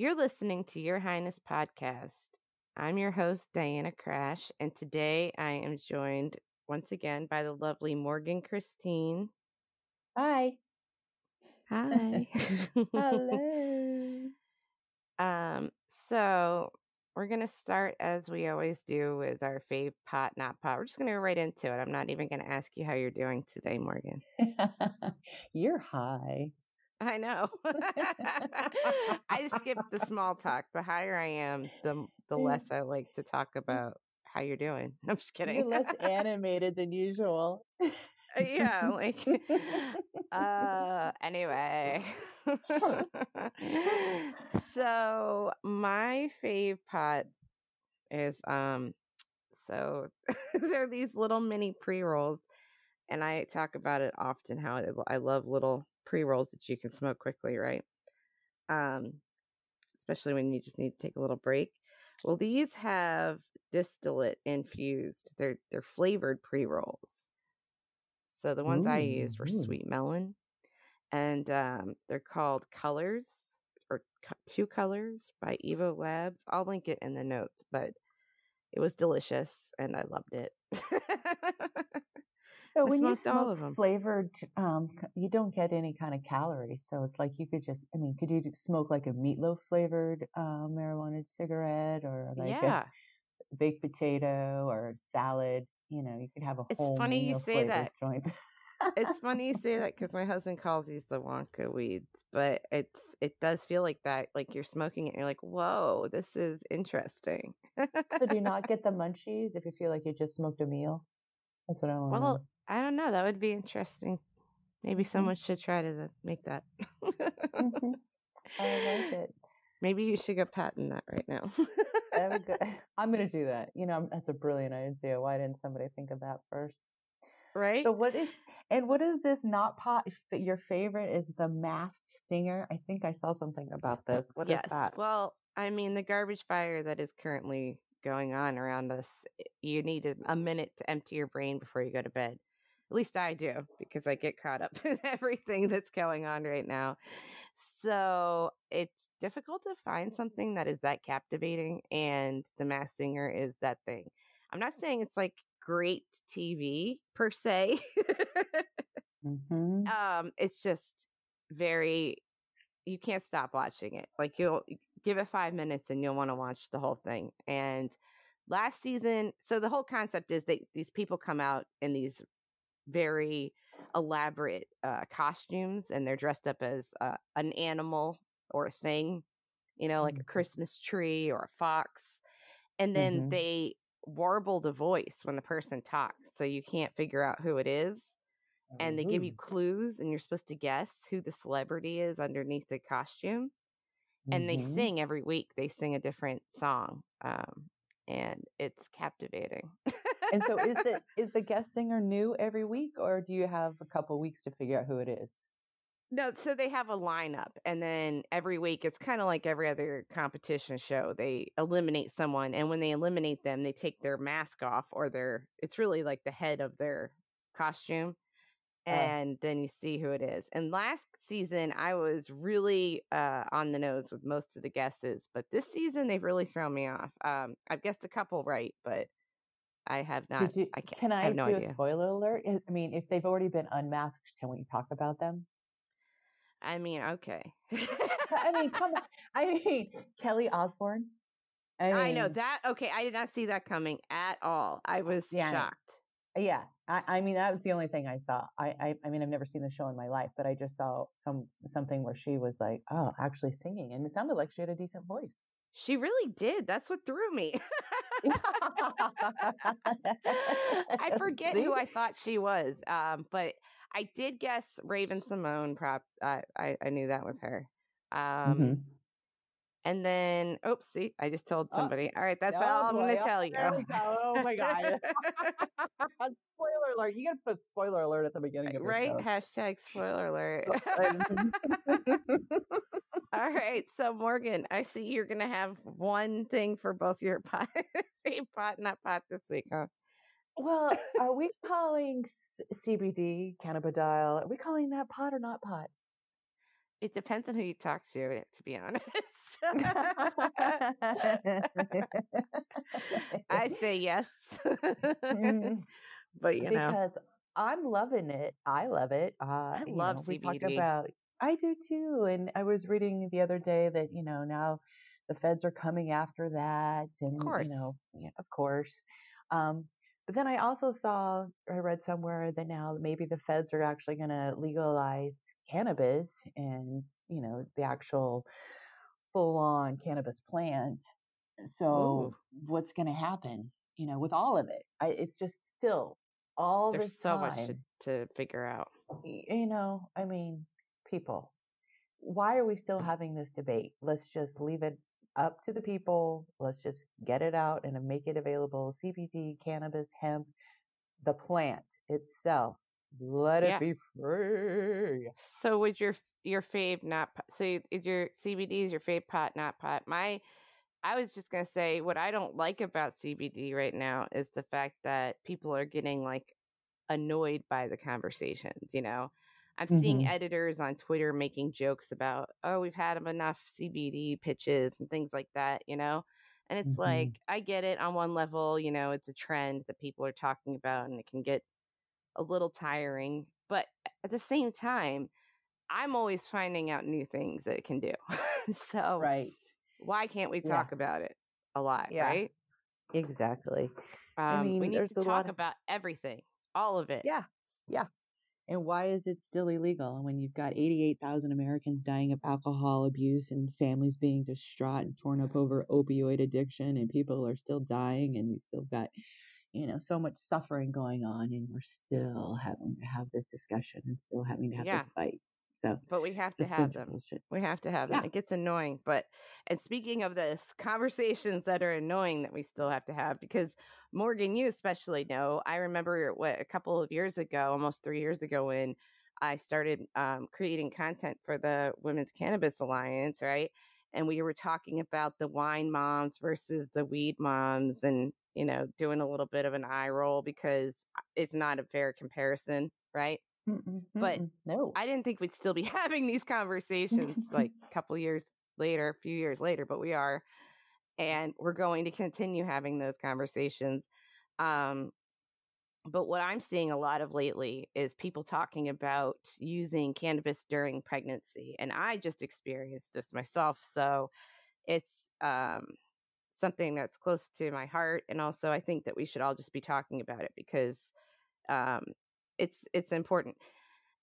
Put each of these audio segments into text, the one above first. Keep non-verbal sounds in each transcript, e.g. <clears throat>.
You're listening to Your Highness Podcast. I'm your host, Diana Crash, and today I am joined once again by the lovely Morgan Christine. Hi. Hi. <laughs> Hello. <laughs> um, so we're gonna start as we always do with our fave pot, not pot. We're just gonna go right into it. I'm not even gonna ask you how you're doing today, Morgan. <laughs> You're high. I know. <laughs> I just skip the small talk. The higher I am, the the less I like to talk about how you're doing. <laughs> I'm just kidding. You're less <laughs> animated than usual. yeah, like uh anyway. so my fave pot is um so there are these little mini pre-rolls and I talk about it often how I love little pre-rolls that you can smoke quickly, right? Um especially when you just need to take a little break. Well, these have distillate infused. They're they're flavored pre-rolls. So the ones Ooh, I used were ooh. sweet melon, and um, they're called Colors or Two Colors by Evo Labs. I'll link it in the notes, but it was delicious and I loved it. <laughs> So I when you smoke all of smoke 'em. flavored, um, you don't get any kind of calories. So it's like you could just, I mean, could you smoke like a meatloaf flavored uh, marijuana cigarette or like yeah, a baked potato or salad? You know, you could have a It's whole funny you say that. joint. it's <laughs> funny you say that because my husband calls these the Wonka weeds, but it's it does feel like that. Like you're smoking it, and you're like, "Whoa, this is interesting." So do you <laughs> not get the munchies if you feel like you just smoked a meal? That's what I want to know. Well, I don't know. That would be interesting. Maybe Mhm. someone should try to make that. Mhm. I like it. <laughs> Maybe you should go patent that right now. That would go- <laughs> <laughs> I'm going to do that. You know, that's a brilliant idea. Why didn't somebody think of that first? right? So what is and what is this not pot? Your favorite is the masked singer. I think I saw something about this. What is yes. that? Well, I mean, the garbage fire that is currently going on around us, you need a minute to empty your brain before you go to bed. At least I do because I get caught up <laughs> in everything that's going on right now. So it's difficult to find something that is that captivating, and The Masked Singer is that thing. I'm not saying it's like great TV per se. hmm um it's just very you can't stop watching it like you'll give it five minutes and you'll want to watch the whole thing and last season so the whole concept is that these people come out in these very elaborate uh, costumes and they're dressed up as uh, an animal or a thing you know like a Mhm. christmas tree or a fox and then Mhm. they warble the voice when the person talks so you can't figure out who it is and they give you clues and you're supposed to guess who the celebrity is underneath the costume and they Mhm. sing every week they sing a different song um, and it's captivating <laughs> And so is the is the guest singer new every week, or do you have a couple weeks to figure out who it is? no so they have a lineup and then every week it's kind of like every other competition show they eliminate someone and when they eliminate them they take their mask off or their it's really like the head of their costume Oh. and then you see who it is. And last season, I was really uh, on the nose with most of the guesses, but this season they've really thrown me off. Um, I've guessed a couple right, but I have not. You, I can't, can I, I no do idea. a spoiler alert? Is, I mean, if they've already been unmasked, can we talk about them? I mean, okay. I mean, come on. <laughs> I mean, Kelly Osbourne. I, I know that. Okay, I did not see that coming at all. I was yeah, shocked. Yeah, I, I, mean that was the only thing I saw. I, I, I mean I've never seen the show in my life, but I just saw some something where she was like, oh, actually singing, and it sounded like she had a decent voice. She really did. That's what threw me. I <laughs> forget See? who I thought she was, um, but I did guess Raven-Symoné. Prop, I, I, I knew that was her. Um, mm-hmm. And then, oops, see, I just told oh, somebody. Oh, all right, that's oh, all I'm going to oh, tell you. Oh my god! <laughs> spoiler alert! You got to put a spoiler alert at the <laughs> beginning of right. Show. Hashtag spoiler alert. <laughs> all right, so Morgan, I see you're going to have one thing for both your pot, pot, not pot this week, huh? Well, are we calling CBD cannabidiol? Are we calling that pot or not pot? It depends on who you talk to, to be honest. <laughs> I say yes. <laughs> Mm. but you know. Because I'm loving it. I love it. Uh, I love know, we CBD. talk about I do too. And I was reading the other day that, you know, now the feds are coming after that and you know, yeah, of course. Um, but then I also saw, I read somewhere that now maybe the feds are actually going to legalize cannabis and, you know, the actual full on cannabis plant. So Ooh. what's going to happen, you know, with all of it? I, it's just still all There's so time, much to, to figure out. You know, I mean, people, why are we still having this debate? Let's just leave it up to the people. Let's just get it out and make it available. CBD, cannabis, hemp, the plant itself. Let yeah. it be free. So would your your fave not so is your CBD is your fave pot not pot? My I was just gonna say what I don't like about CBD right now is the fact that people are getting like annoyed by the conversations. You know, I'm mm-hmm. seeing editors on Twitter making jokes about, oh, we've had enough CBD pitches and things like that, you know? And it's mm-hmm. like, I get it on one level, you know, it's a trend that people are talking about and it can get a little tiring. But at the same time, I'm always finding out new things that it can do. <laughs> so, right. Why can't we talk yeah. about it a lot, yeah. right? Exactly. Um, I mean, we need to talk of... about everything, all of it. Yeah. Yeah. And why is it still illegal? And when you've got 88,000 Americans dying of alcohol abuse and families being distraught and torn up over opioid addiction and people are still dying and we still got, you know, so much suffering going on and we're still having to have this discussion and still having to have yeah. this fight. So, but we have to have them. Bullshit. We have to have them. Yeah. It gets annoying. But, and speaking of this, conversations that are annoying that we still have to have because Morgan, you especially know. I remember what a couple of years ago, almost three years ago, when I started um, creating content for the Women's Cannabis Alliance, right? And we were talking about the wine moms versus the weed moms, and you know, doing a little bit of an eye roll because uh, it's not a fair comparison, right? Mm-mm, but mm-mm, no, I didn't think we'd still be <laughs> having these <laughs> conversations like a <laughs> couple years later, a few years later, but we are and we're going to continue having those conversations. Um, but what I'm seeing a lot of lately is people talking about using cannabis during pregnancy. And I just experienced this myself. So it's um, something that's close to my heart. And also, I think that we should all just be talking about it because um, it's it's important.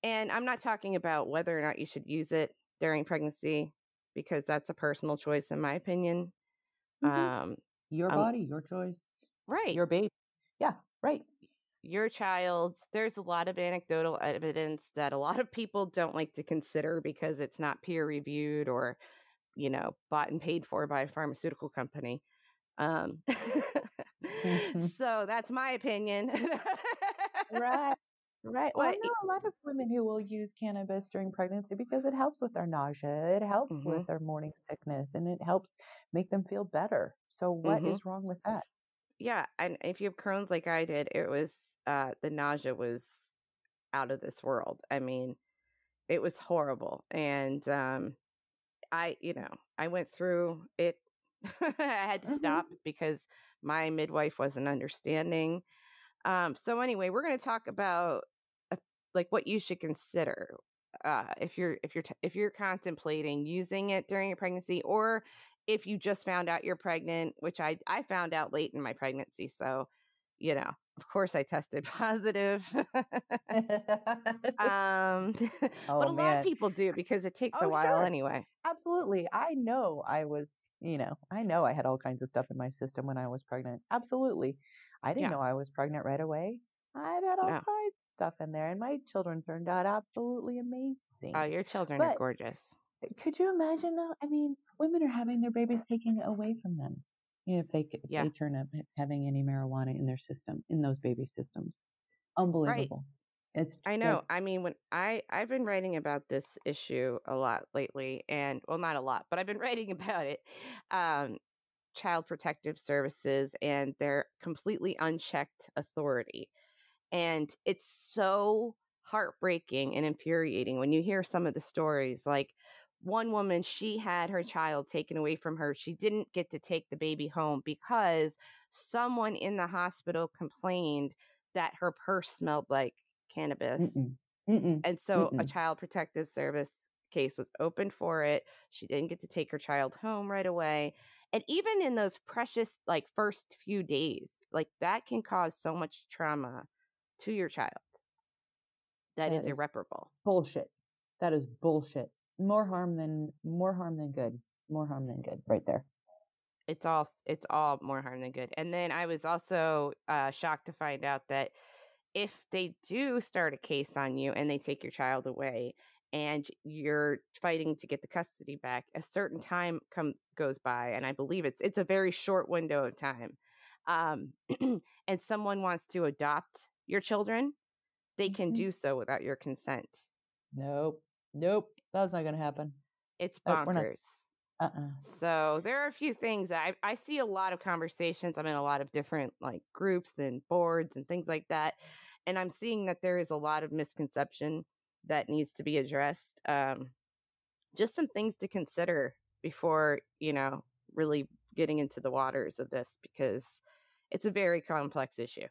And I'm not talking about whether or not you should use it during pregnancy because that's a personal choice, in my opinion. Mm-hmm. Um, your um, body, your choice. Right. Your baby. Yeah, right. Your child's. There's a lot of anecdotal evidence that a lot of people don't like to consider because it's not peer reviewed or, you know, bought and paid for by a pharmaceutical company. Um, mm-hmm. <laughs> <laughs> so that's my opinion. <laughs> right. Right. Well, I know a lot of women who will use cannabis during pregnancy because it helps with their nausea, it helps mm-hmm. with their morning sickness, and it helps make them feel better. So, what mm-hmm. is wrong with that? Yeah, and if you have Crohn's like I did, it was uh, the nausea was out of this world. I mean, it was horrible, and um, I, you know, I went through it <laughs> I had to mm-hmm. stop because my midwife wasn't understanding. Um, so anyway, we're going to talk about like what you should consider uh, if you're if you're t- if you're contemplating using it during your pregnancy, or if you just found out you're pregnant, which I I found out late in my pregnancy. So, you know, of course I tested <laughs> positive. <laughs> um, <laughs> oh, but a man. lot of people do because it takes oh, a while sure. anyway. Absolutely. I know I was, you know, I know I had all kinds of stuff in my system when I was pregnant. Absolutely. I didn't yeah. know I was pregnant right away. I've had all kinds of stuff in there, and my children turned out absolutely amazing. Oh, your children but are gorgeous. Could you imagine? Though? I mean, women are having their babies taken away from them you know, if they if yeah. they turn up having any marijuana in their system in those baby systems. Unbelievable. Right. It's I know. I mean, when I I've been writing about this issue a lot lately, and well, not a lot, but I've been <laughs> writing about it. Um, child protective services and their completely unchecked authority, and it's so heartbreaking and infuriating when you hear some of the stories like one woman, she had her child taken away from her. She didn't get to take the baby home because someone in the hospital complained that her purse smelled like cannabis. Mm-mm. Mm-mm. And so Mm-mm. a child protective service case was opened for it. She didn't get to take her child home right away. And even in those precious, like, first few days, like, that can cause so much trauma to your child. that, that is, is irreparable. Bullshit. That is bullshit more harm than more harm than good. More harm than good, right there. It's all it's all more harm than good. And then I was also uh, shocked to find out that if they do start a case on you and they take your child away and you're fighting to get the custody back, a certain time come goes by, and I believe it's it's a very short window of time. Um, <clears throat> and someone wants to adopt your children, they can mm-hmm. do so without your consent. Nope. Nope. That's not going to happen. It's bonkers. Uh, uh-uh. So there are a few things I I see a lot of conversations. I'm in a lot of different like groups and boards and things like that, and I'm seeing that there is a lot of misconception that needs to be addressed. Um, just some things to consider before you know really getting into the waters of this because it's a very complex issue.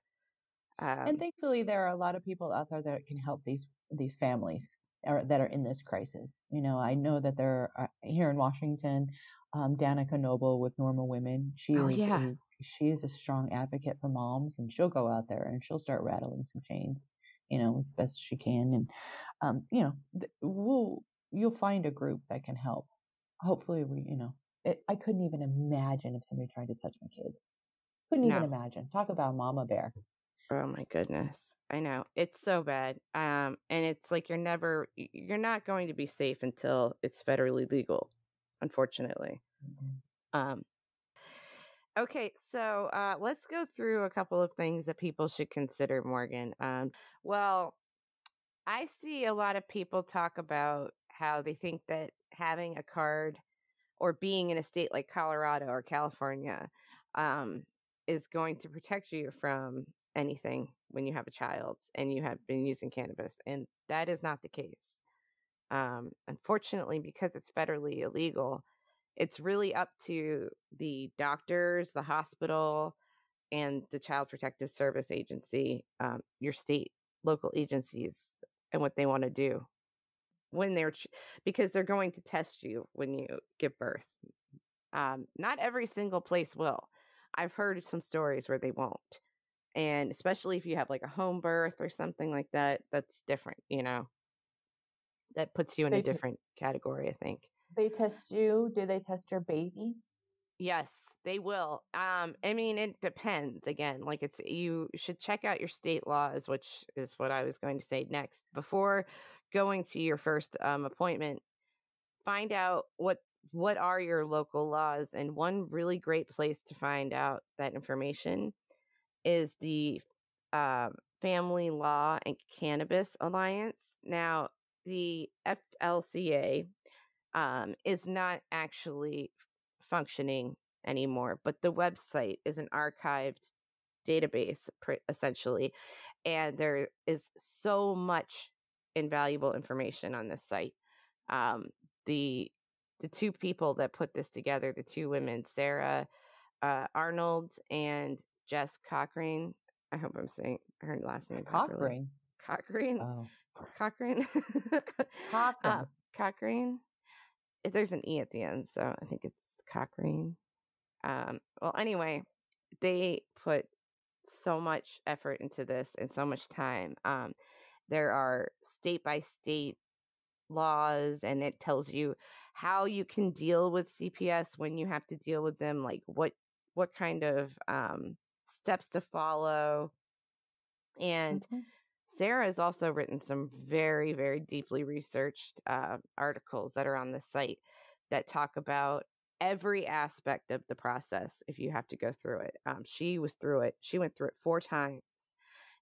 Um, and thankfully, there are a lot of people out there that can help these these families that are in this crisis. You know, I know that there are here in Washington, um, Danica Noble with NORML Women. She oh, is yeah. a, she is a strong advocate for moms, and she'll go out there and she'll start rattling some chains, you know, as best she can. And um, you know, we'll you'll find a group that can help. Hopefully, we, you know, it, I couldn't even imagine if somebody tried to touch my kids. Couldn't no. even imagine. Talk about mama bear. Oh my goodness. I know. It's so bad. Um and it's like you're never you're not going to be safe until it's federally legal, unfortunately. Mm-hmm. Um Okay, so uh, let's go through a couple of things that people should consider, Morgan. Um, well, I see a lot of people talk about how they think that having a card or being in a state like Colorado or California um, is going to protect you from anything when you have a child and you have been using cannabis. And that is not the case. Um, unfortunately, because it's federally illegal, it's really up to the doctors, the hospital, and the Child Protective Service Agency, um, your state, local agencies, and what they want to do when they're ch- because they're going to test you when you give birth. Um, not every single place will. I've heard some stories where they won't and especially if you have like a home birth or something like that that's different you know? That puts you in they a different t- category i think. They test you? Do they test your baby? Yes they will. Um i mean it depends again like it's you should check out your state laws which is what i was going to say next. Before going to your first um, appointment find out what what are your local laws and one really great place to find out that information is the uh, Family Law and Cannabis Alliance. Now, the FLCA um, is not actually functioning anymore, but the website is an archived database essentially, and there is so much invaluable information on this site. Um, the the two people that put this together, the two women, Sarah uh, Arnold and Jess Cochrane. I hope I'm saying her last name Cochrane. Cochrane. Oh. Cochrane. Cochrane. <laughs> Uh, Cochrane. There's an E at the end, so I think it's Cochrane. Um, well, anyway, they put so much effort into this and so much time. Um, there are state by state laws, and it tells you how you can deal with CPS when you have to deal with them, like what what kind of um, steps to follow. And mm-hmm. Sarah has also written some very, very deeply researched uh, articles that are on the site that talk about every aspect of the process if you have to go through it. Um, she was through it. She went through it four times.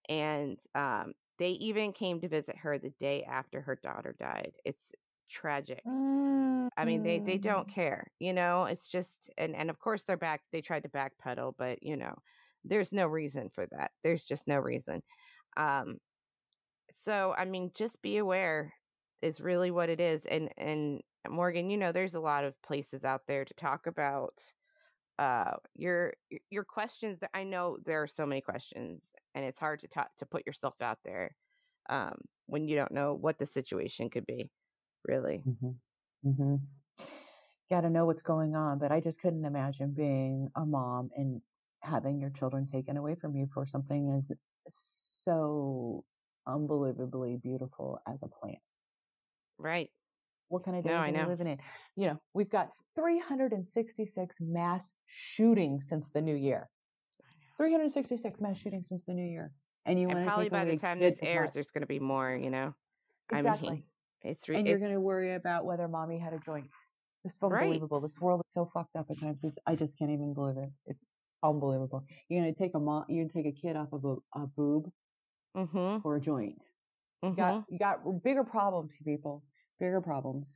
And um, they even came to visit her the day after her daughter died. It's tragic. Mm-hmm. I mean, they they don't mm. care, you know. It's just and and of course they're back. They tried to backpedal, but you know, there's no reason for that. There's just no reason. Um, so I mean, just be aware is really what it is. And and Morgan, you know, there's a lot of places out there to talk about uh your your questions that I know there are so many questions and it's hard to talk to put yourself out there um when you don't know what the situation could be really mm-hmm. Mm-hmm. got to know what's going on but I just couldn't imagine being a mom and having your children taken away from you for something as so unbelievably beautiful as a plant right what kind of days no, are we living in? You know, we've got 366 mass shootings since the new year. 366 mass shootings since the new year. And you want probably by the time this airs, there's going to be more, you know? Exactly. I mean, <laughs> it's re- and you're going to worry about whether mommy had a joint. It's unbelievable. Right. This world is so fucked up at times. It's I just can't even believe it. It's unbelievable. You're going to take a mom, you're to take a kid off of a, a boob mm-hmm. for a joint. Mm-hmm. You got you got bigger problems, people bigger problems.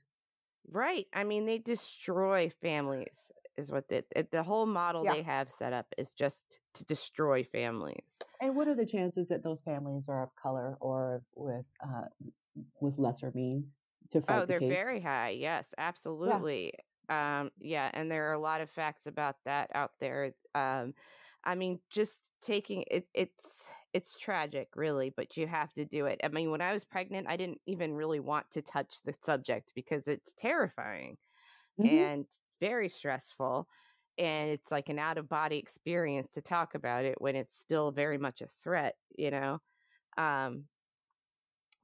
Right. I mean, they destroy families, is what the, the whole model yeah. they have set up is just to destroy families. And what are the chances that those families are of color or with uh, with lesser means to fight? Oh, they're the very high. Yes, absolutely. Yeah. Um, yeah, and there are a lot of facts about that out there. Um, I mean, just taking it, it's it's tragic, really, but you have to do it. I mean, when I was pregnant, I didn't even really want to touch the subject because it's terrifying mm-hmm. and very stressful. And it's like an out of body experience to talk about it when it's still very much a threat, you know? Um,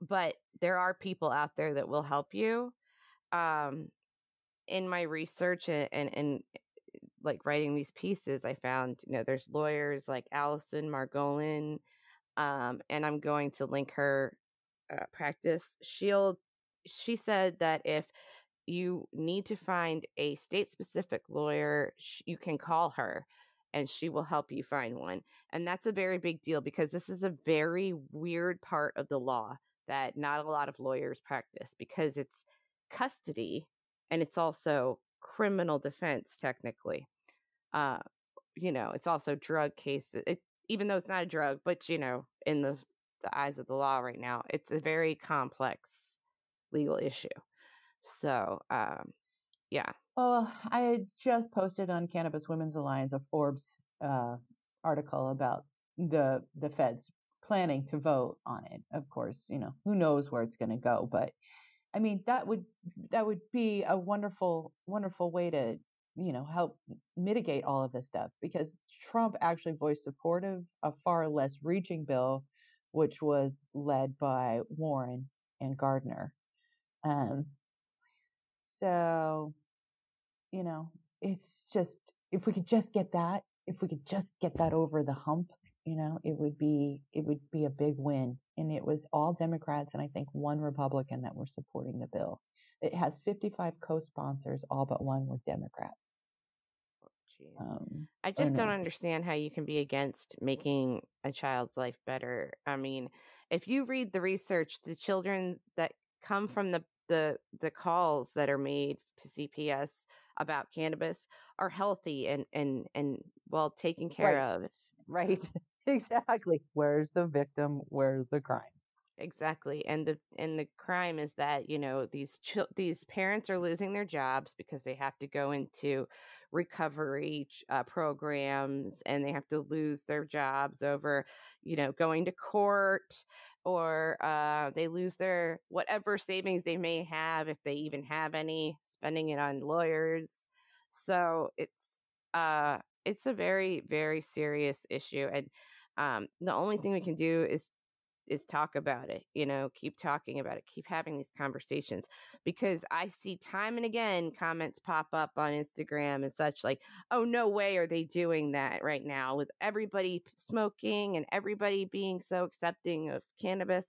but there are people out there that will help you. Um, in my research and, and, and like writing these pieces, I found, you know, there's lawyers like Allison Margolin um, and I'm going to link her uh, practice. She'll she said that if you need to find a state specific lawyer, sh- you can call her and she will help you find one. And that's a very big deal because this is a very weird part of the law that not a lot of lawyers practice because it's custody and it's also criminal defense technically. Uh, you know, it's also drug cases. It, even though it's not a drug, but you know, in the, the eyes of the law right now, it's a very complex legal issue. So, um, yeah. Oh, I just posted on Cannabis Women's Alliance a Forbes uh, article about the the feds planning to vote on it. Of course, you know who knows where it's going to go, but I mean that would that would be a wonderful wonderful way to you know, help mitigate all of this stuff because Trump actually voiced support of a far less reaching bill, which was led by Warren and Gardner. Um, so, you know, it's just, if we could just get that, if we could just get that over the hump, you know, it would be, it would be a big win. And it was all Democrats and I think one Republican that were supporting the bill. It has 55 co-sponsors, all but one were Democrats. Um, I just don't understand how you can be against making a child's life better. I mean, if you read the research, the children that come from the the the calls that are made to CPS about cannabis are healthy and and and well taken care right. of. Right. <laughs> exactly. Where's the victim? Where's the crime? exactly. And the and the crime is that you know these ch- these parents are losing their jobs because they have to go into recovery uh, programs and they have to lose their jobs over you know going to court or uh, they lose their whatever savings they may have if they even have any spending it on lawyers so it's uh it's a very very serious issue and um the only thing we can do is is talk about it you know keep talking about it keep having these conversations because i see time and again comments pop up on instagram and such like oh no way are they doing that right now with everybody smoking and everybody being so accepting of cannabis.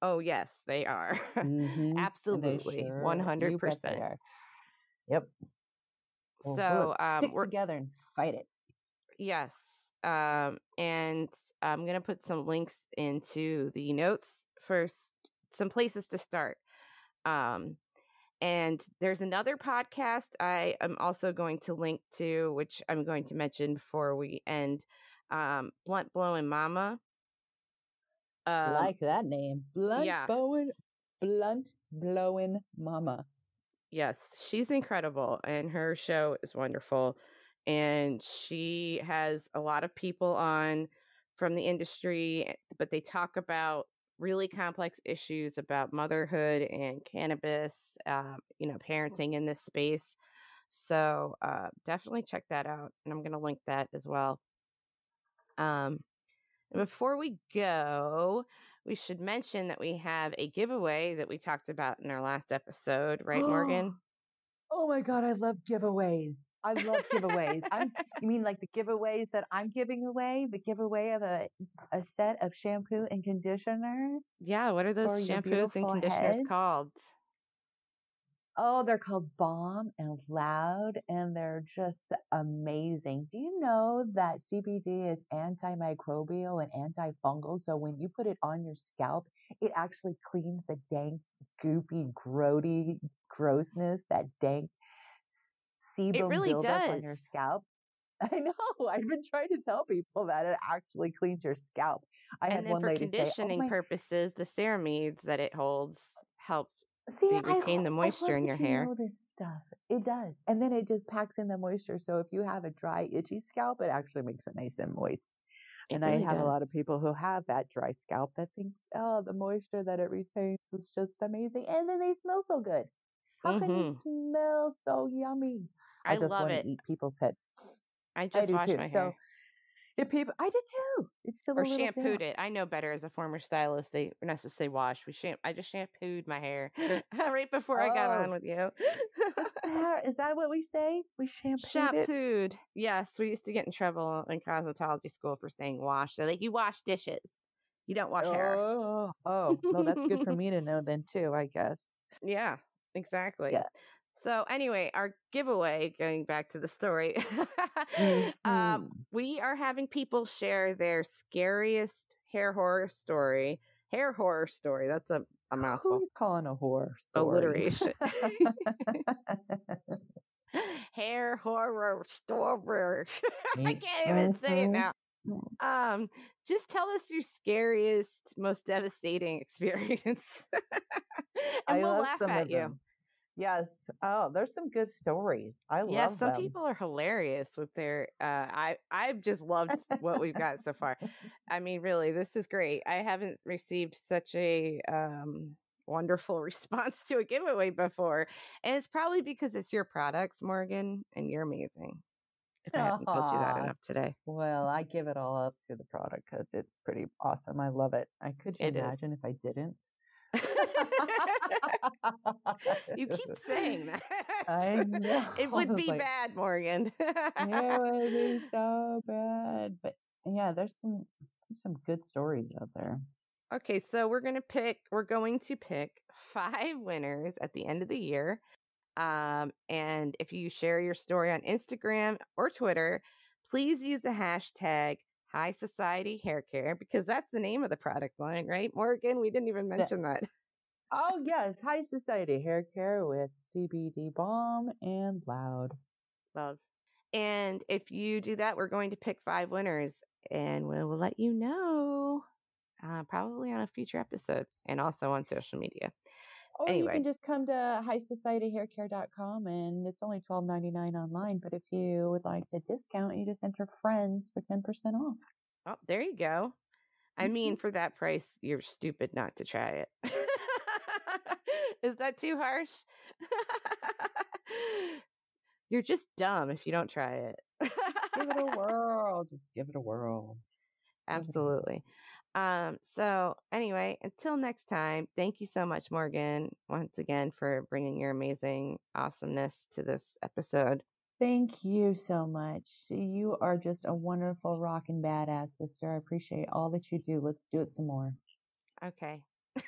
Oh yes they are. <laughs> Mm-hmm. absolutely sure, 100% yep. Well, so um, stick together and fight it. Yes um, and I'm going to put some links into the notes for some places to start. Um, and there's another podcast I am also going to link to, which I'm going to mention before we end. Um, Blunt Blowing Mama. Um, like that name, Blunt yeah. Blowing, Blunt Blowing Mama. Yes, she's incredible, and her show is wonderful. And she has a lot of people on from the industry, eh, but they talk about really complex issues about motherhood and cannabis, uh, you know, parenting in this space. So uh, definitely check that out, and I'm going to link that as well. Um, and before we go, we should mention that we have a giveaway that we talked about in our last episode, right, <gasps> Morgan? Oh my god, I love giveaways. I love giveaways. I'm, you mean like the giveaways that I'm giving away? The giveaway of a a set of shampoo and conditioner? Yeah, what are those shampoos and conditioners head? called? Oh, they're called Bomb and Loud, and they're just amazing. Do you know that CBD is antimicrobial and antifungal? So when you put it on your scalp, it actually cleans the dank, goopy, grody grossness, that dank sebum it really buildup does. on your scalp. <laughs> I know. I've been trying to tell people that it actually cleans your scalp. I and had then one for lady conditioning say, oh purposes, the ceramides that it holds help See, retain I, the moisture in your hair. Know this stuff. It does, and then it just packs in the moisture. So if you have a dry, itchy scalp, it actually makes it nice and moist. It and really I have does. a lot of people who have that dry scalp that think, oh, the moisture that it retains is just amazing, and then they smell so good. How mm-hmm. can you mm-hmm. smell so yummy? I, I just want to eat people's head. I just I washed too. my hair. So, if people, I did too. It's still or shampooed it. I know better as a former stylist. They we're not supposed to say wash. We sham- I just shampooed my hair <laughs> right before oh. I got oh. on oh. with you. Is that what we say? We shampooed. <laughs> Shampooed. It? Yes, we used to get in trouble in cosmetology school for saying wash. So like you wash dishes, you don't wash oh, hair. Oh, oh, well, that's good for <laughs> me to know then too. I guess. Yeah, exactly. Yeah. So anyway, our giveaway, going back to the story, um, <laughs> mm-hmm. um, we are having people share their scariest hair horror story. Hair horror story. That's a, a mouthful. Who are you calling a horror story? Alliteration. <laughs> <laughs> hair horror story. I can't even say it now. Um, just tell us your scariest, most devastating experience, and I we'll laugh at you. Them. Yes. Oh, there's some good stories. I yeah, love Yeah, some them. people are hilarious with their uh I I've just loved what we've got so far. <laughs> I mean, really, this is great. I haven't received such a um wonderful <laughs> response to a giveaway before. And it's probably because it's your products, Morgan, and you're amazing. If I haven't told you that <laughs> enough today. Well, I give it all up to the product because it's pretty awesome. I love it. I could you it imagine is. if I didn't? You keep saying that. I <laughs> know. <laughs> It would be like, bad, Morgan. it would <laughs> be so bad. But yeah, there's some some good stories out there. Okay, so we're gonna pick. We're going to pick five winners at the end of the year. Um, and if you share your story on Instagram or Twitter, please use the hashtag High Society Hair Care because that's the name of the product line, right, Morgan? We didn't even mention that. Oh yes, High Society Hair Care with CBD Balm and Loud. Love. And if you do that, we're going to pick five winners, and we'll let you know uh, probably on a future episode and also on social media. Or anyway. you can just come to highsocietyhaircare.com and it's only twelve ninety nine online. But if you would like to discount, you just enter friends for 10% off. Oh, there you go. I mm-hmm. mean, for that price, you're stupid not to try it. <laughs> Is that too harsh? <laughs> you're just dumb if you don't try it. give it a whirl. Just give it a whirl. Absolutely. Um, so anyway, until next time, thank you so much, Morgan, once again for bringing your amazing awesomeness to this episode. Thank you so much. You are just a wonderful rockin' badass sister. I appreciate all that you do. Let's do it some more. Okay. <laughs>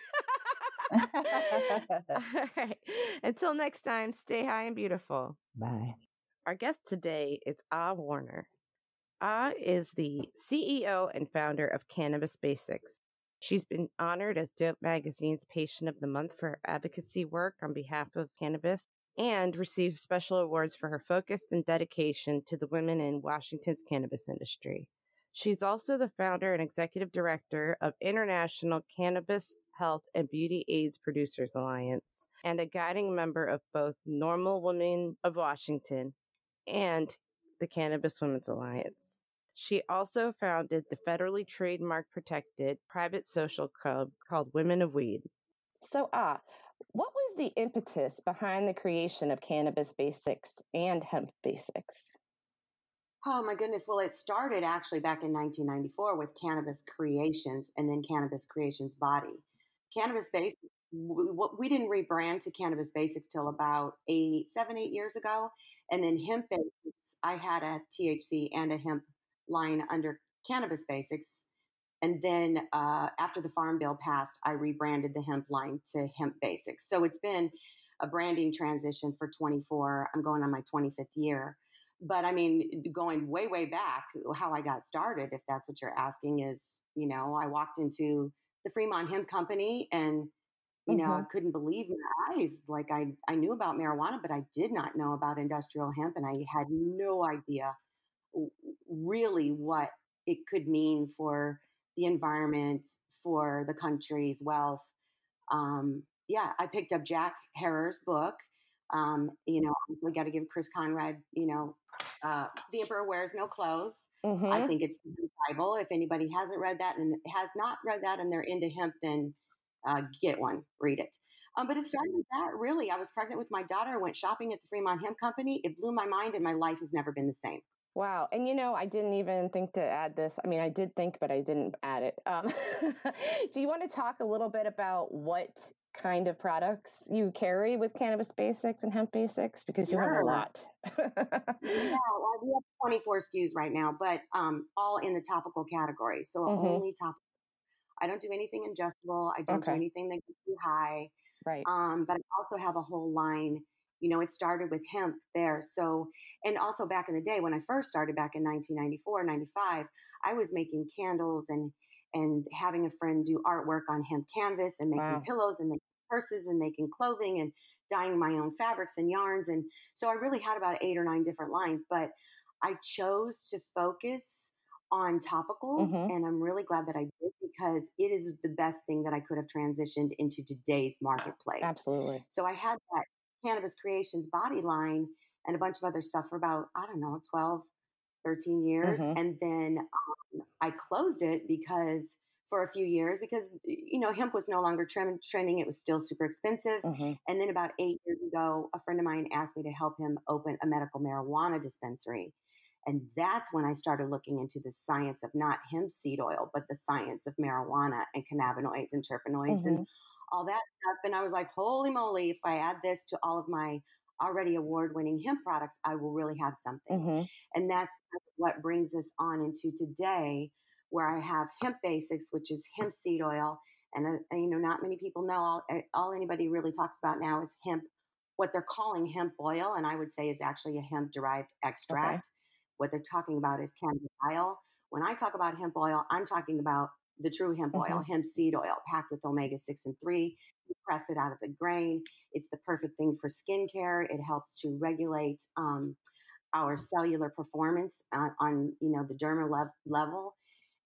<laughs> <laughs> all right. Until next time, stay high and beautiful. Bye. Our guest today is Ah Warner. Ah is the CEO and founder of Cannabis Basics. She's been honored as Dope Magazine's Patient of the Month for her advocacy work on behalf of cannabis and received special awards for her focus and dedication to the women in Washington's cannabis industry. She's also the founder and executive director of International Cannabis Health and Beauty Aids Producers Alliance and a guiding member of both NORML Women of Washington and the Cannabis Women's Alliance. She also founded the federally trademark protected private social club called Women of Weed. So, ah, what was the impetus behind the creation of Cannabis Basics and Hemp Basics? Oh my goodness. Well, it started actually back in 1994 with Cannabis Creations and then Cannabis Creations Body. Cannabis Basics, we didn't rebrand to Cannabis Basics till about eight, seven, eight years ago. And then Hemp Basics, I had a THC and a hemp line under Cannabis Basics. And then uh, after the Farm Bill passed, I rebranded the hemp line to Hemp Basics. So it's been a branding transition for 24. I'm going on my 25th year. But I mean, going way, way back, how I got started, if that's what you're asking, is, you know, I walked into the Fremont Hemp Company and you know, mm-hmm. I couldn't believe my eyes. Like I, I knew about marijuana, but I did not know about industrial hemp, and I had no idea really what it could mean for the environment, for the country's wealth. Um, yeah, I picked up Jack Herer's book. Um, you know, we got to give Chris Conrad, you know, uh, The Emperor Wears No Clothes. Mm-hmm. I think it's the Bible. If anybody hasn't read that and has not read that and they're into hemp, then uh, get one, read it. Um, but it started with that. Really, I was pregnant with my daughter. Went shopping at the Fremont Hemp Company. It blew my mind, and my life has never been the same. Wow. And you know, I didn't even think to add this. I mean, I did think, but I didn't add it. Um, <laughs> do you want to talk a little bit about what kind of products you carry with Cannabis Basics and Hemp Basics? Because you have a lot. yeah, <laughs> well, we have 24 SKUs right now, but um, all in the topical category. So mm-hmm. only topical I don't do anything ingestible. I don't okay. do anything that gets you high. Right. Um, but I also have a whole line. You know, it started with hemp there. So, and also back in the day when I first started back in 1994, 95, I was making candles and and having a friend do artwork on hemp canvas and making wow. pillows and making purses and making clothing and dyeing my own fabrics and yarns. And so I really had about eight or nine different lines, but I chose to focus on topicals mm-hmm. and I'm really glad that I did because it is the best thing that I could have transitioned into today's marketplace. Absolutely. So I had that Cannabis Creations body line and a bunch of other stuff for about, I don't know, 12, 13 years. Mm-hmm. And then um, I closed it because for a few years because you know hemp was no longer trend, trending it was still super expensive mm-hmm. and then about eight years ago a friend of mine asked me to help him open a medical marijuana dispensary and that's when I started looking into the science of not hemp seed oil, but the science of marijuana and cannabinoids and terpenoids mm-hmm. and all that stuff. And I was like, holy moly, if I add this to all of my already award winning hemp products, I will really have something. Mm-hmm. And that's what brings us on into today, where I have hemp basics, which is hemp seed oil. And, uh, you know, not many people know all, eh, all anybody really talks about now is hemp, what they're calling hemp oil. And I would say is actually a hemp derived extract. Okay. What they're talking about is cannabis oil. When I talk about hemp oil, I'm talking about the true hemp mm-hmm. oil, hemp seed oil, packed with omega 6 and 3. You press it out of the grain. It's the perfect thing for skincare. It helps to regulate um, our cellular performance on, on, you know, the dermal level.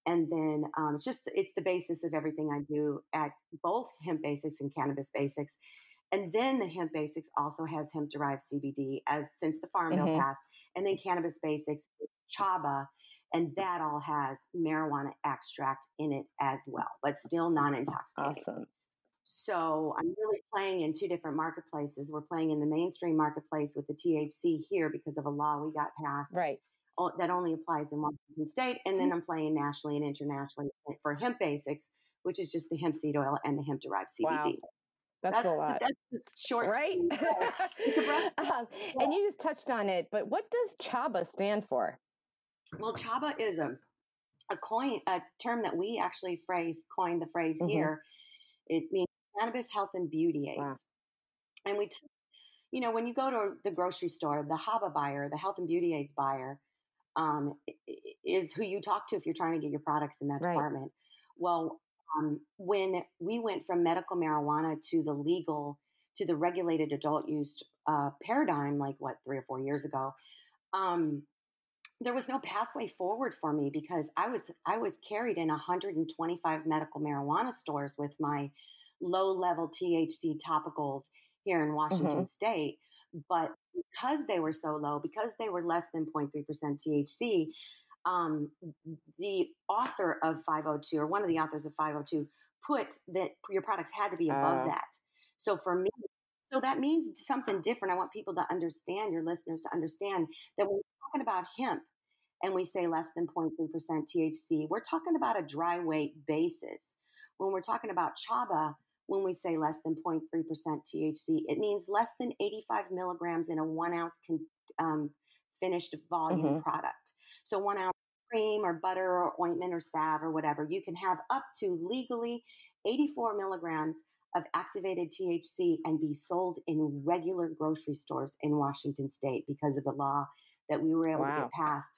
And then um, it's just it's the basis of everything I do at both Hemp Basics and Cannabis Basics. And then the Hemp Basics also has hemp derived CBD as since the Farm Bill mm-hmm. passed. And then Cannabis Basics, Chaba, and that all has marijuana extract in it as well, but still non intoxicating. Awesome. So I'm really playing in two different marketplaces. We're playing in the mainstream marketplace with the THC here because of a law we got passed. Right. That only applies in Washington state. And then mm-hmm. I'm playing nationally and internationally for hemp basics, which is just the hemp seed oil and the hemp derived CBD. Wow. That's, that's, a lot. That's short, right? <laughs> um, and you just touched on it, but what does CHABA stand for? Well, CHABA is a a coin a term that we actually phrase coined the phrase mm-hmm. here. It means cannabis health and beauty aids. Wow. And we, t- you know, when you go to the grocery store, the HABA buyer, the health and beauty aids buyer, um, is who you talk to if you're trying to get your products in that right. department. Well, um, when we went from medical marijuana to the legal to the regulated adult use uh, paradigm, like what three or four years ago, um, there was no pathway forward for me because I was I was carried in 125 medical marijuana stores with my low level THC topicals here in Washington mm-hmm. state. But because they were so low, because they were less than 0.3% THC, um, the author of 502 or one of the authors of 502 put that your products had to be above uh. that. So for me, so that means something different. I want people to understand, your listeners to understand that when we're talking about hemp and we say less than 0.3% THC, we're talking about a dry weight basis. When we're talking about chaba, when we say less than 0.3% THC. It means less than 85 milligrams in a one ounce con- um, finished volume mm-hmm. product. So, one ounce cream or butter or ointment or salve or whatever, you can have up to legally 84 milligrams of activated THC and be sold in regular grocery stores in Washington state because of the law that we were able wow. to get passed.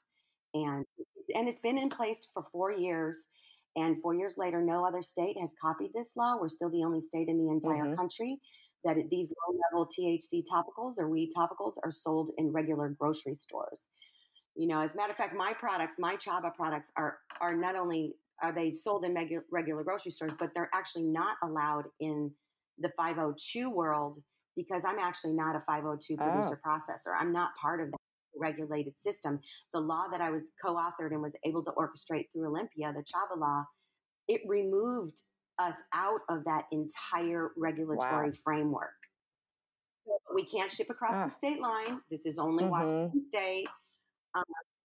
And, and it's been in place for four years. And four years later, no other state has copied this law. We're still the only state in the entire mm-hmm. country that these low level THC topicals or weed topicals are sold in regular grocery stores. You know, as a matter of fact, my products, my Chaba products are are not only are they sold in regu- regular grocery stores, but they're actually not allowed in the 502 world because I'm actually not a 502 producer oh. processor. I'm not part of that regulated system. The law that I was co authored and was able to orchestrate through Olympia, the Chaba law, it removed us out of that entire regulatory wow. framework. We can't ship across the state line. This is only mm-hmm. Washington State. Um,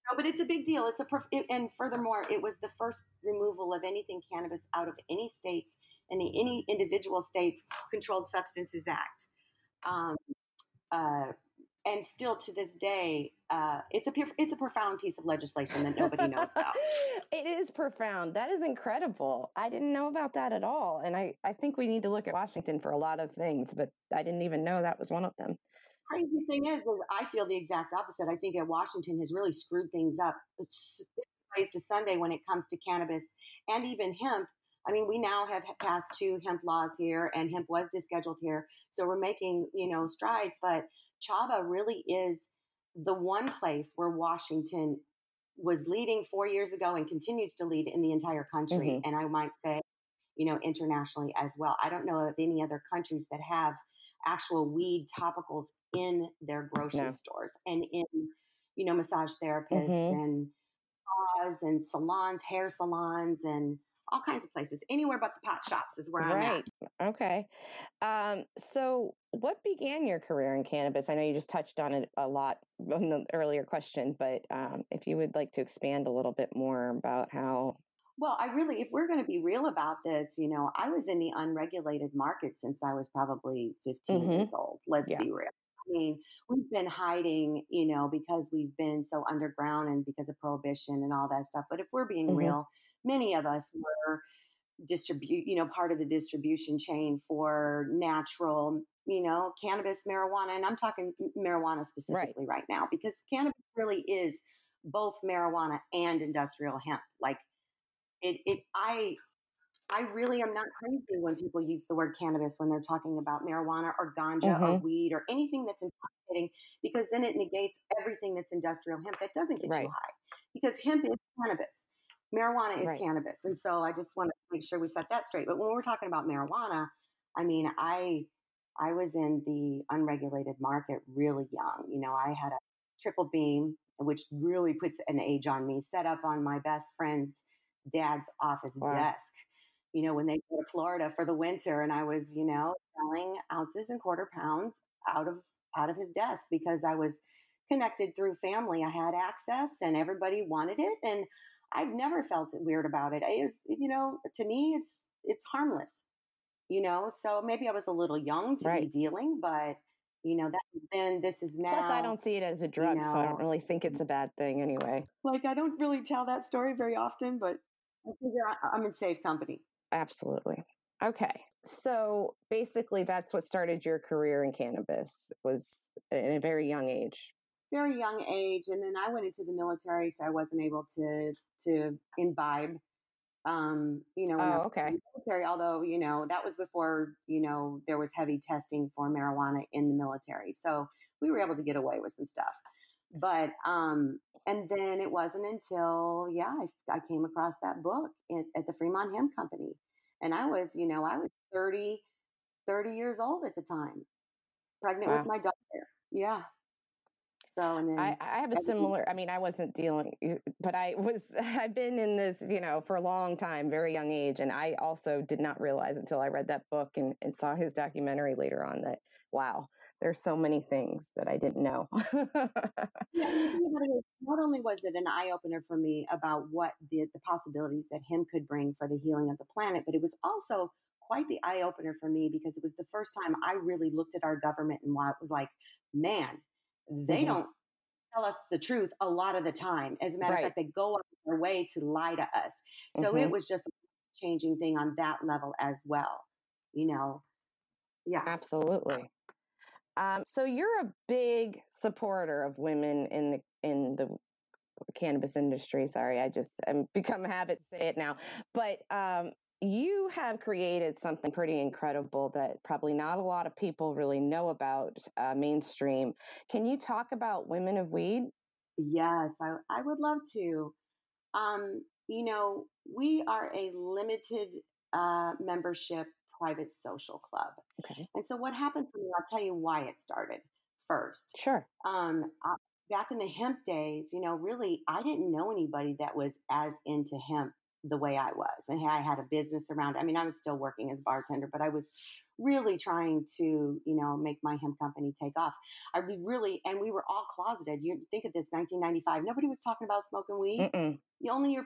no, but it's a big deal. It's a it, and furthermore, it was the first removal of anything cannabis out of any states and any individual states Controlled Substances Act. Um, uh, and still to this day, uh, it's a it's a profound piece of legislation that nobody knows about. <laughs> it is profound. That is incredible. I didn't know about that at all, and I I think we need to look at Washington for a lot of things, but I didn't even know that was one of them. Crazy thing is, is I feel the exact opposite. I think that Washington has really screwed things up. It's raised to Sunday when it comes to cannabis and even hemp. I mean, we now have passed two hemp laws here, and hemp was descheduled here, so we're making you know strides, but Chaba really is the one place where Washington was leading four years ago and continues to lead in the entire country. Mm-hmm. And I might say, you know, internationally as well. I don't know of any other countries that have actual weed topicals in their grocery no. stores and in, you know, massage therapists mm-hmm. and spas and salons, hair salons and all kinds of places. Anywhere but the pot shops is where I'm at. Okay. Um, so, what began your career in cannabis? I know you just touched on it a lot in the earlier question, but um, if you would like to expand a little bit more about how. Well, I really, if we're going to be real about this, you know, I was in the unregulated market since I was probably 15 mm-hmm. years old. Let's yeah. be real. I mean, we've been hiding, you know, because we've been so underground and because of prohibition and all that stuff. But if we're being mm-hmm. real, many of us were distribute you know part of the distribution chain for natural you know cannabis marijuana and i'm talking marijuana specifically right, right now because cannabis really is both marijuana and industrial hemp like it, it i i really am not crazy when people use the word cannabis when they're talking about marijuana or ganja mm-hmm. or weed or anything that's intoxicating because then it negates everything that's industrial hemp that doesn't get right. you high because hemp is cannabis marijuana is right. cannabis. And so I just want to make sure we set that straight. But when we're talking about marijuana, I mean, I I was in the unregulated market really young. You know, I had a triple beam, which really puts an age on me, set up on my best friend's dad's office wow. desk. You know, when they go to Florida for the winter, and I was, you know, selling ounces and quarter pounds out of out of his desk because I was connected through family. I had access, and everybody wanted it, and I've never felt weird about it. it. Is you know, to me, it's it's harmless. You know, so maybe I was a little young to right. be dealing, but you know, that then this is now. Plus, I don't see it as a drug, you know, so I don't really think it's a bad thing anyway. Like, I don't really tell that story very often, but I figure I'm in safe company. Absolutely. Okay. So basically, that's what started your career in cannabis was in a very young age. Very young age, and then I went into the military, so I wasn't able to to imbibe um, you know, oh, okay. military, although, you know, that was before, you know, there was heavy testing for marijuana in the military. So we were able to get away with some stuff. But, um, and then it wasn't until, yeah, I, I came across that book at, at the Fremont Hemp Company. And I was, you know, I was 30, 30 years old at the time, pregnant wow. with my daughter. Yeah. So and then I, I have a similar. I mean, I wasn't dealing, but I was. <laughs> I've been in this, you know, for a long time, very young age, and I also did not realize until I read that book and, and saw his documentary later on that wow, there's so many things that I didn't know. <laughs> yeah, not only was it an eye opener for me about what the, the possibilities that him could bring for the healing of the planet, but it was also quite the eye opener for me because it was the first time I really looked at our government and was like, man, they mm-hmm. don't tell us the truth a lot of the time. As a matter right. of fact, they go out their way to lie to us. So mm-hmm. it was just a changing thing on that level as well. You know, yeah, absolutely. Um, so you're a big supporter of women in the in the cannabis industry. Sorry, I just I'm <laughs> become a habit to say it now. But um, you have created something pretty incredible that probably not a lot of people really know about uh, mainstream. Can you talk about Women of Weed? Yes, I, I would love to. Um, you know, we are a limited uh, membership private social club. Okay. And so, what happened for me, I'll tell you why it started first. Sure. Um, I, back in the hemp days, you know, really, I didn't know anybody that was as into hemp the way I was. And I had a business around. I mean, I was still working as bartender, but I was really trying to, you know, make my hemp company take off. I really, and we were all closeted. You think of this, 1995. Nobody was talking about smoking weed. Mm-mm. You only your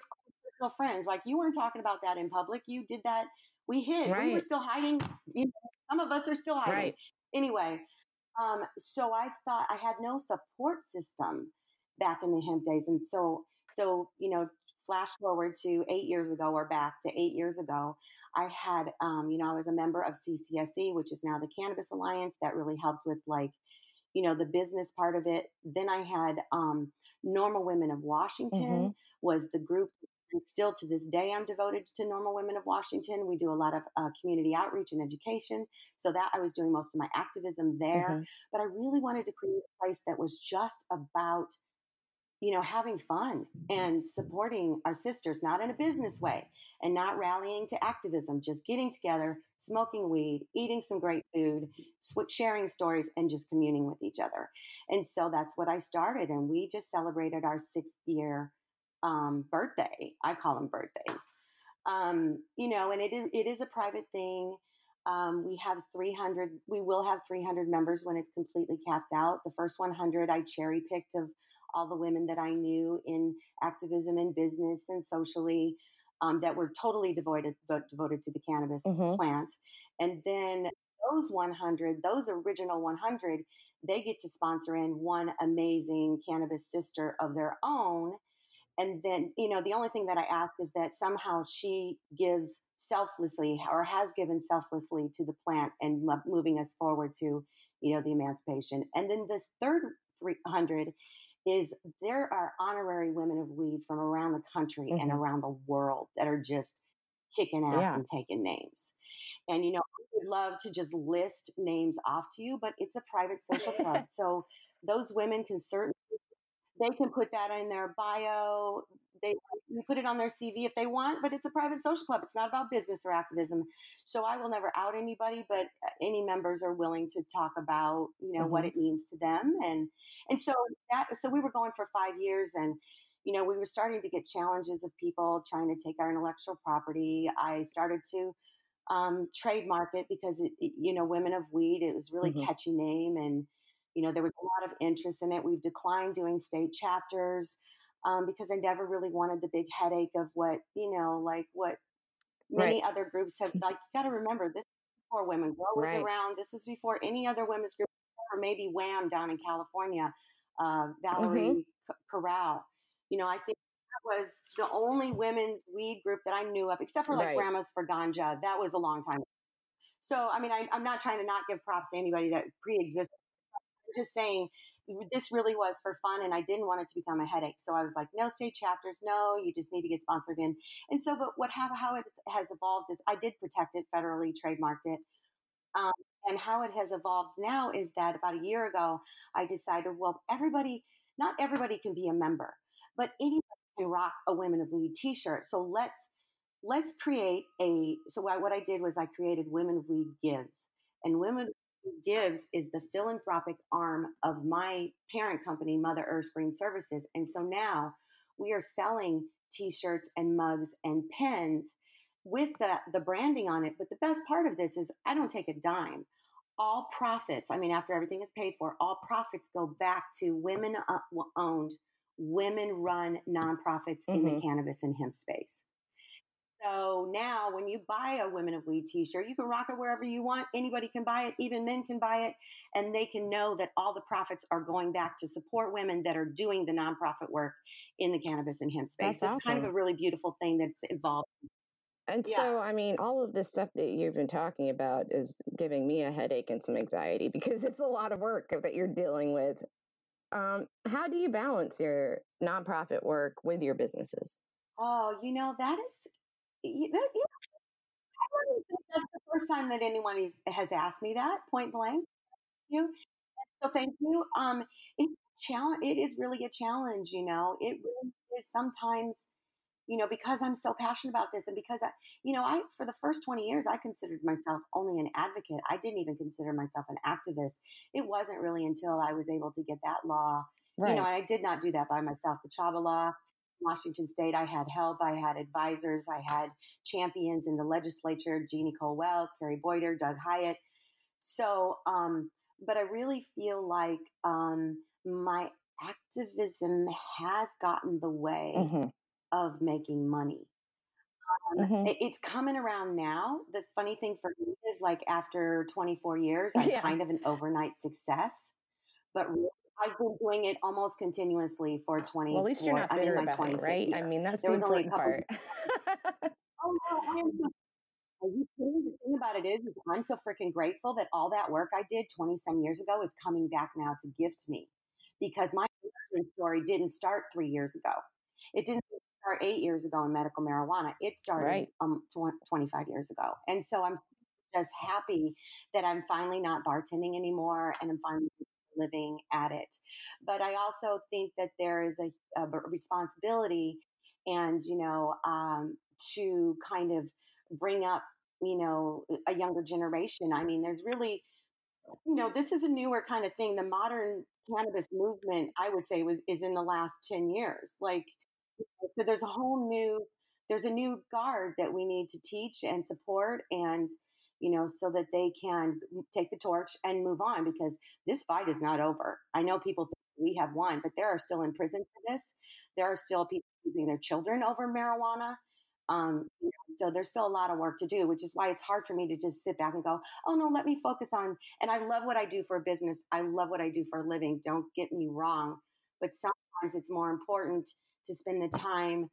personal friends. Like you weren't talking about that in public. You did that. We hid. Right. We were still hiding. You know, some of us are still hiding. Right. Anyway, um, so I thought I had no support system back in the hemp days, and so so you know flash forward to eight years ago or back to eight years ago, I had, um, you know, I was a member of CCSE, which is now the Cannabis Alliance, that really helped with like, you know, the business part of it. Then I had um, NORML Women of Washington mm-hmm. was the group. And still to this day, I'm devoted to NORML Women of Washington. We do a lot of uh, community outreach and education. So that I was doing most of my activism there. Mm-hmm. But I really wanted to create a place that was just about you know, having fun and supporting our sisters, not in a business way and not rallying to activism, just getting together, smoking weed, eating some great food, sharing stories, and just communing with each other. And so that's what I started. And we just celebrated our sixth year um, birthday. I call them birthdays. Um, you know, and it, it is a private thing. Um, we have 300, we will have 300 members when it's completely capped out. The first 100 I cherry picked of all the women that I knew in activism and business and socially um, that were totally devoted devoted to the cannabis mm-hmm. plant. And then those 100, those original 100, they get to sponsor in one amazing cannabis sister of their own. And then, you know, the only thing that I ask is that somehow she gives selflessly or has given selflessly to the plant and moving us forward to, you know, the emancipation. And then this third 300 is there are honorary women of weed from around the country mm-hmm. and around the world that are just kicking ass yeah. and taking names. And you know, I would love to just list names off to you, but it's a private social club. <laughs> so those women can certainly they can put that in their bio. They put it on their CV if they want, but it's a private social club. It's not about business or activism. So I will never out anybody, but uh, any members are willing to talk about, you know, mm-hmm. what it means to them. And, and so that, so we were going for five years and, you know, we were starting to get challenges of people trying to take our intellectual property. I started to um, trademark it because it, it, you know, Women of Weed, it was really mm-hmm. catchy name and, you know, there was a lot of interest in it. We've declined doing state chapters um, because I never really wanted the big headache of what, you know, like what many right. other groups have. <laughs> Like, you got to remember, this before Women Grow was right. around. This was before any other women's group, or maybe WAMM down in California, uh, Valerie mm-hmm. Corral. You know, I think that was the only women's weed group that I knew of, except for like right. Grandmas for Ganja. That was a long time. So, I mean, I, am not trying to not give props to anybody that pre-existed. I'm just saying this really was for fun and I didn't want it to become a headache. So I was like, no state chapters, no, you just need to get sponsored in. And so, but what how, how it has evolved is I did protect it federally, trademarked it. Um, and how it has evolved now is that about a year ago, I decided, well, everybody, not everybody can be a member, but anybody can rock a Women of Weed t-shirt. So let's, let's create a, so what I did was I created Women of Weed Gives. And Women Gives is the philanthropic arm of my parent company, Mother Earth Green Services. And so now we are selling t shirts and mugs and pens with the, the branding on it. But the best part of this is I don't take a dime. All profits, I mean, after everything is paid for, all profits go back to women owned, women run nonprofits mm-hmm. in the mm-hmm. cannabis and hemp space. So now when you buy a Women of Weed t-shirt, you can rock it wherever you want. Anybody can buy it, even men can buy it, and they can know that all the profits are going back to support women that are doing the nonprofit work in the cannabis and hemp space. That's so it's awesome. kind of a really beautiful thing that's evolved. And yeah. so, I mean, all of this stuff that you've been talking about is giving me a headache and some anxiety <laughs> because it's a lot of work that you're dealing with. Um, how do you balance your nonprofit work with your businesses? Oh, you know, that is you know, that's the first time that anyone has asked me that point blank. You, so thank you. Um, it's challenge. It is really a challenge. You know, it really is sometimes. You know, because I'm so passionate about this, and because I, you know, I for the first 20 years I considered myself only an advocate. I didn't even consider myself an activist. It wasn't really until I was able to get that law. Right. You know, and I did not do that by myself. The Chaba law Washington State, I had help. I had advisors. I had champions in the legislature: Jeannie Cole Wells, Kari Boiter, Doug Hyatt. So, um, but I really feel like um, my activism has gotten the way mm-hmm. of making money. Um, mm-hmm. it, it's coming around now. The funny thing for me is, like after 24 years, I'm <laughs> yeah. kind of an overnight success. But really I've been doing it almost continuously for 20. Well, at least you're not bitter I'm in about it, right? Year. I mean, that's there the was only a couple part. oh no, I am. Are you kidding? The thing about it is, is I'm so freaking grateful that all that work I did 20 some years ago is coming back now to gift me, because my story didn't start three years ago. It didn't start eight years ago in medical marijuana. It started right. um, 25 years ago, and so I'm just happy that I'm finally not bartending anymore, and I'm finally living at it. But I also think that there is a, a responsibility and, you know, um, to kind of bring up, you know, a younger generation. I mean, there's really, you know, this is a newer kind of thing. The modern cannabis movement, I would say, was is in the last 10 years. Like, so there's a whole new, there's a new guard that we need to teach and support and you know, so that they can take the torch and move on because this fight is not over. I know people think we have won, but there are still in prison for this. There are still people using their children over marijuana. Um, so there's still a lot of work to do, which is why it's hard for me to just sit back and go, oh no, let me focus on. And I love what I do for a business. I love what I do for a living. Don't get me wrong. But sometimes it's more important to spend the time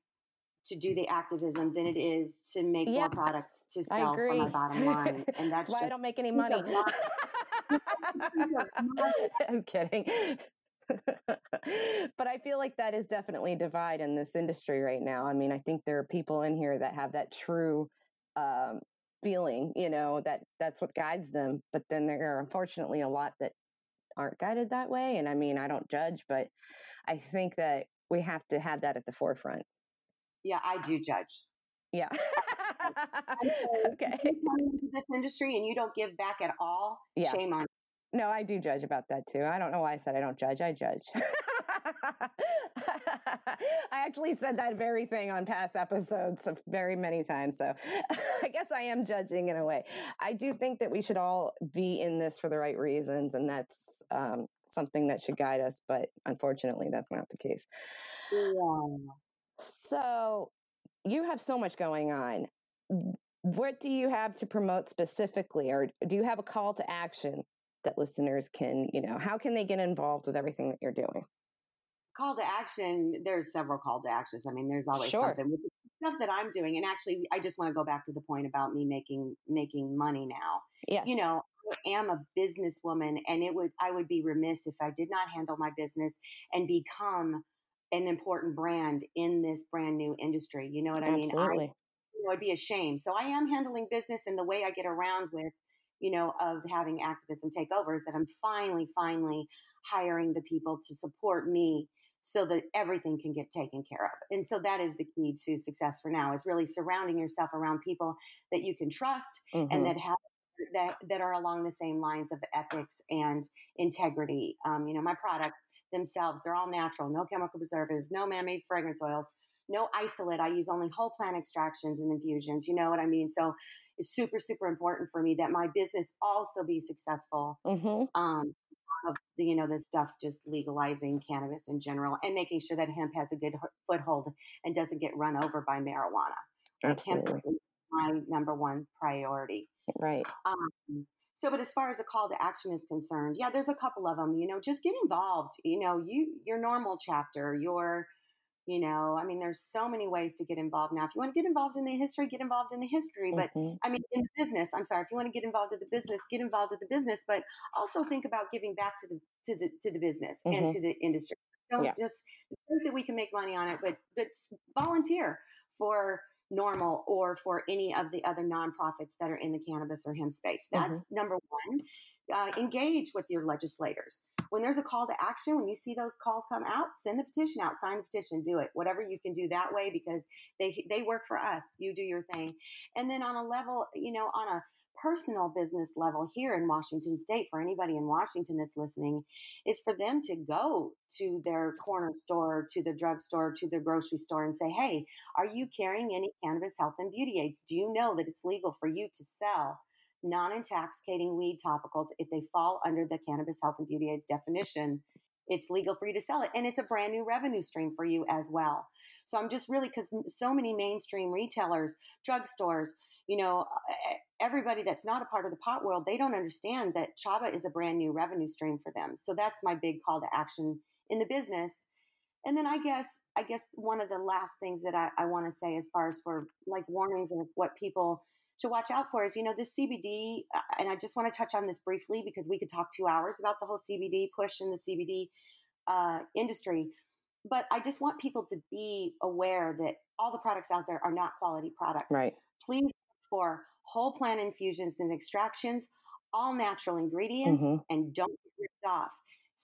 to do the activism than it is to make yes, more products to sell for my <laughs> bottom line. And that's, why I don't make any money. <laughs> I'm kidding. <laughs> but I feel like that is definitely a divide in this industry right now. I mean, I think there are people in here that have that true um, feeling, you know, that that's what guides them. But then there are unfortunately a lot that aren't guided that way. And I mean, I don't judge, but I think that we have to have that at the forefront. Yeah, I do judge. Yeah. <laughs> okay. into this industry and you don't give back at all, yeah. shame on you. No, I do judge about that too. I don't know why I said I don't judge. I judge. <laughs> I actually said that very thing on past episodes very many times. So <laughs> I guess I am judging in a way. I do think that we should all be in this for the right reasons, and that's um, something that should guide us. But unfortunately, that's not the case. Yeah. So you have so much going on. What do you have to promote specifically, or do you have a call to action that listeners can, you know, how can they get involved with everything that you're doing? call to action, there's several call to actions. I mean, there's always sure. something with the stuff that I'm doing. And actually, I just want to go back to the point about me making making money now. Yeah, you know, I am a businesswoman, and it would I would be remiss if I did not handle my business and become an important brand in this brand new industry. You know what I mean? Absolutely. I, you know, it'd be a shame. So I am handling business, and the way I get around with you know, of having activism take over is that I'm finally, finally hiring the people to support me so that everything can get taken care of. And so that is the key to success for now is really surrounding yourself around people that you can trust mm-hmm. and that have that that are along the same lines of ethics and integrity. Um, you know, my products themselves, they're all natural, no chemical preservatives, no man-made fragrance oils, no isolate. I use only whole plant extractions and infusions. You know what I mean? So it's super, super important for me that my business also be successful. Mm-hmm. Um, of you know this stuff just legalizing cannabis in general and making sure that hemp has a good foothold and doesn't get run over by marijuana. Absolutely. Hemp is my number one priority. Right. Um, so, but as far as a call to action is concerned, yeah, there's a couple of them. You know, just get involved. You know, you your NORML chapter, your you know, I mean, there's so many ways to get involved now. If you want to get involved in the history, get involved in the history. But mm-hmm. I mean, in the business, I'm sorry, if you want to get involved in the business, get involved with the business. But also think about giving back to the to the to the business mm-hmm. and to the industry. Don't yeah. just think that we can make money on it, but but volunteer for NORML or for any of the other nonprofits that are in the cannabis or hemp space. That's mm-hmm. number one. Uh, engage with your legislators. When there's a call to action, when you see those calls come out, send the petition out, sign the petition, do it. Whatever you can do that way because they they work for us. You do your thing. And then on a level, you know, on a personal business level here in Washington state for anybody in Washington that's listening is for them to go to their corner store, to the drugstore, to the grocery store and say, Hey, are you carrying any cannabis health and beauty aids? Do you know that it's legal for you to sell non intoxicating weed topicals if they fall under the cannabis health and beauty aids definition? It's legal for you to sell it. And it's a brand new revenue stream for you as well. So I'm just really, because so many mainstream retailers, drugstores, you know, everybody that's not a part of the pot world, they don't understand that Chaba is a brand new revenue stream for them. So that's my big call to action in the business. And then I guess, I guess one of the last things that I, I want to say as far as for like warnings of what people should watch out for is, you know, this CBD, uh, and I just want to touch on this briefly because we could talk two hours about the whole CBD push in the CBD uh, industry. But I just want people to be aware that all the products out there are not quality products. Right. Please for whole plant infusions and extractions, all natural ingredients, mm-hmm. and don't get ripped off.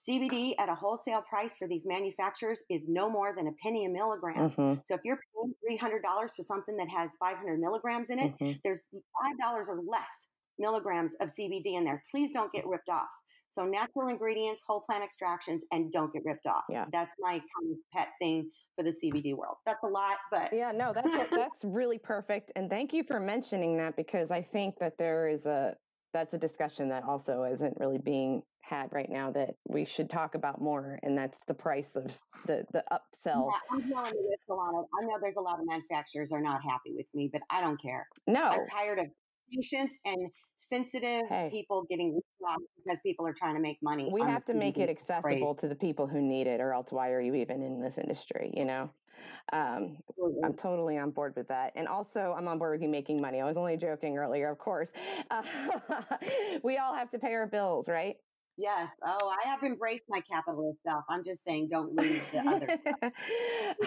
CBD at a wholesale price for these manufacturers is no more than a penny a milligram. Mm-hmm. So if you're paying $300 for something that has 500 milligrams in it, mm-hmm. there's $5 or less milligrams of CBD in there. Please don't get ripped off. So natural ingredients, whole plant extractions, and don't get ripped off. Yeah. That's my kind of pet thing for the CBD world. That's a lot, but yeah, no, that's a, <laughs> that's really perfect. And thank you for mentioning that because I think that there is a that's a discussion that also isn't really being had right now that we should talk about more, and that's the price of the the upsell. Yeah, I'm telling you, a lot of. I know there's a lot of manufacturers are not happy with me, but I don't care. No, I'm tired of patients and sensitive hey. people getting because people are trying to make money. We have to make it accessible to the people who need it, or else why are you even in this industry? You know. Um, I'm totally on board with that. And also, I'm on board with you making money. I was only joking earlier, of course. Uh, <laughs> we all have to pay our bills, right? Yes. Oh, I have embraced my capitalist self. I'm just saying, don't lose the other stuff.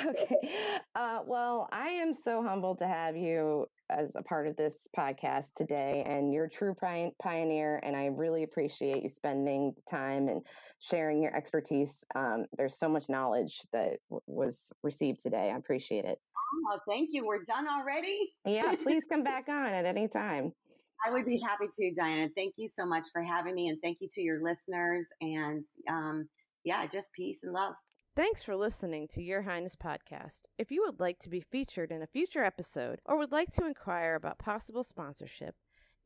<laughs> okay. Uh, well, I am so humbled to have you as a part of this podcast today, and you're a true pioneer. And I really appreciate you spending time and sharing your expertise. Um, there's so much knowledge that w- was received today. I appreciate it. Oh, thank you. We're done already. yeah, please come <laughs> back on at any time. I would be happy to, Diana. Thank you so much for having me, and thank you to your listeners. And um, yeah, just peace and love. Thanks for listening to Your Highness podcast. If you would like to be featured in a future episode or would like to inquire about possible sponsorship,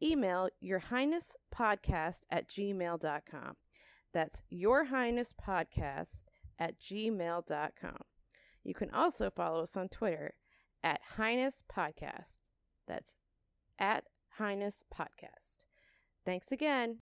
email Your Highness podcast at gmail.com. That's Your Highness podcast at gmail.com. You can also follow us on Twitter at Highness Podcast. That's at Highness Podcast. Thanks again.